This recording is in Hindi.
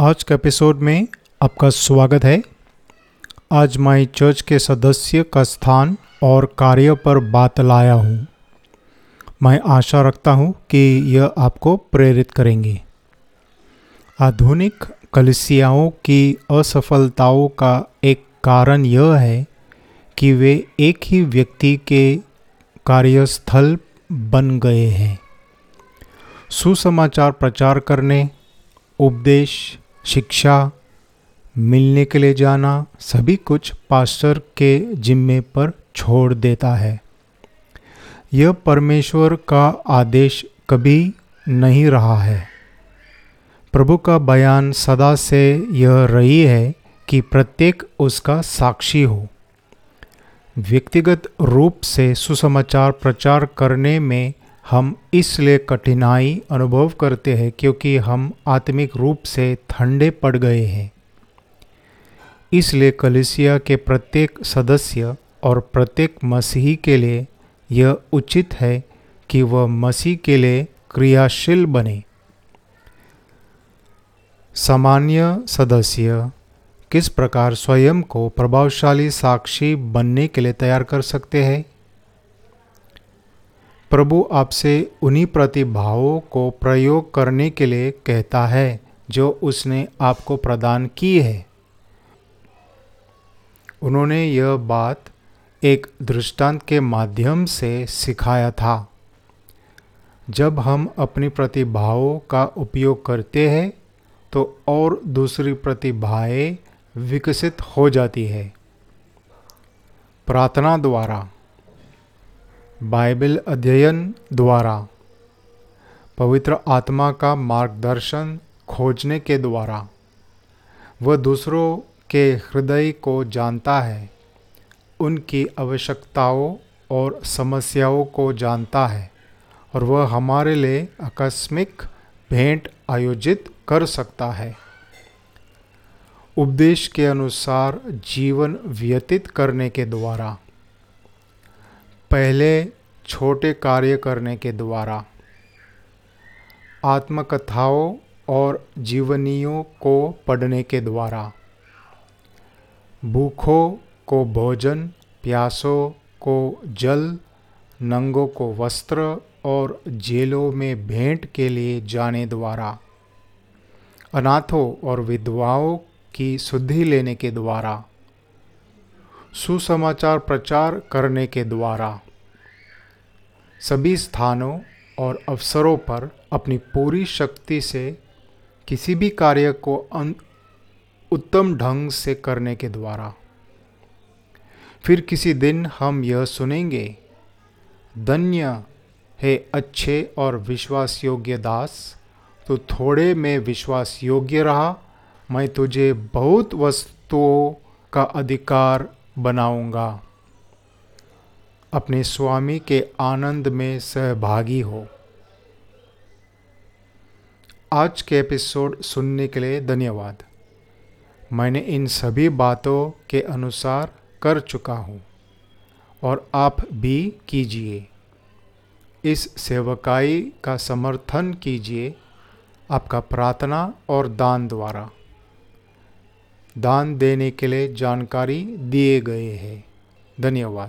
आज के एपिसोड में आपका स्वागत है। आज मैं चर्च के सदस्य का स्थान और कार्य पर बात लाया हूँ। मैं आशा रखता हूँ कि यह आपको प्रेरित करेंगे। आधुनिक कलिसियाओं की असफलताओं का एक कारण यह है कि वे एक ही व्यक्ति के कार्यस्थल बन गए हैं। सुसमाचार प्रचार करने, उपदेश शिक्षा, मिलने के लिए जाना सभी कुछ पास्टर के जिम्मे पर छोड़ देता है। यह परमेश्वर का आदेश कभी नहीं रहा है। प्रभु का बयान सदा से यह रही है कि प्रत्येक उसका साक्षी हो। व्यक्तिगत रूप से सुसमाचार प्रचार करने में हम इसलिए कठिनाई अनुभव करते हैं क्योंकि हम आत्मिक रूप से ठंडे पड़ गए हैं। इसलिए कलिसिया के प्रत्येक सदस्य और प्रत्येक मसीही के लिए यह उचित है कि वह मसीह के लिए क्रियाशील बने। सामान्य सदस्य किस प्रकार स्वयं को प्रभावशाली साक्षी बनने के लिए तैयार कर सकते हैं? प्रभु आपसे उन्हीं प्रतिभाओं को प्रयोग करने के लिए कहता है, जो उसने आपको प्रदान की है। उन्होंने यह बात एक दृष्टांत के माध्यम से सिखाया था। जब हम अपनी प्रतिभाओं का उपयोग करते हैं तो और दूसरी प्रतिभाएँ विकसित हो जाती है। प्रार्थना द्वारा बाइबल अध्ययन द्वारा। पवित्र आत्मा का मार्गदर्शन खोजने के द्वारा। वह दूसरों के हृदय को जानता है, उनकी आवश्यकताओं और समस्याओं को जानता है और वह हमारे लिए आकस्मिक भेंट आयोजित कर सकता है। उपदेश के अनुसार जीवन व्यतीत करने के द्वारा। पहले छोटे कार्य करने के द्वारा आत्मकथाओं और जीवनियों को पढ़ने के द्वारा, भूखों को भोजन, प्यासों को जल, नंगों को वस्त्र और जेलों में भेंट के लिए जाने द्वारा, अनाथों और विधवाओं की शुद्धि लेने के द्वारा सुसमाचार प्रचार करने के द्वारा। सभी स्थानों और अवसरों पर अपनी पूरी शक्ति से किसी भी कार्य को उत्तम ढंग से करने के द्वारा। फिर किसी दिन हम यह सुनेंगे, धन्य है अच्छे और विश्वास योग्य दास तो थोड़े में विश्वास योग्य रहा, मैं तुझे बहुत वस्तुओं का अधिकार बनाऊँगा। अपने स्वामी के आनंद में सहभागी हो। आज के एपिसोड सुनने के लिए धन्यवाद। मैंने इन सभी बातों के अनुसार कर चुका हूँ और आप भी कीजिए। इस सेवकाई का समर्थन कीजिए, आपका प्रार्थना और दान द्वारा। दान देने के लिए जानकारी दिए गए हैं। धन्यवाद।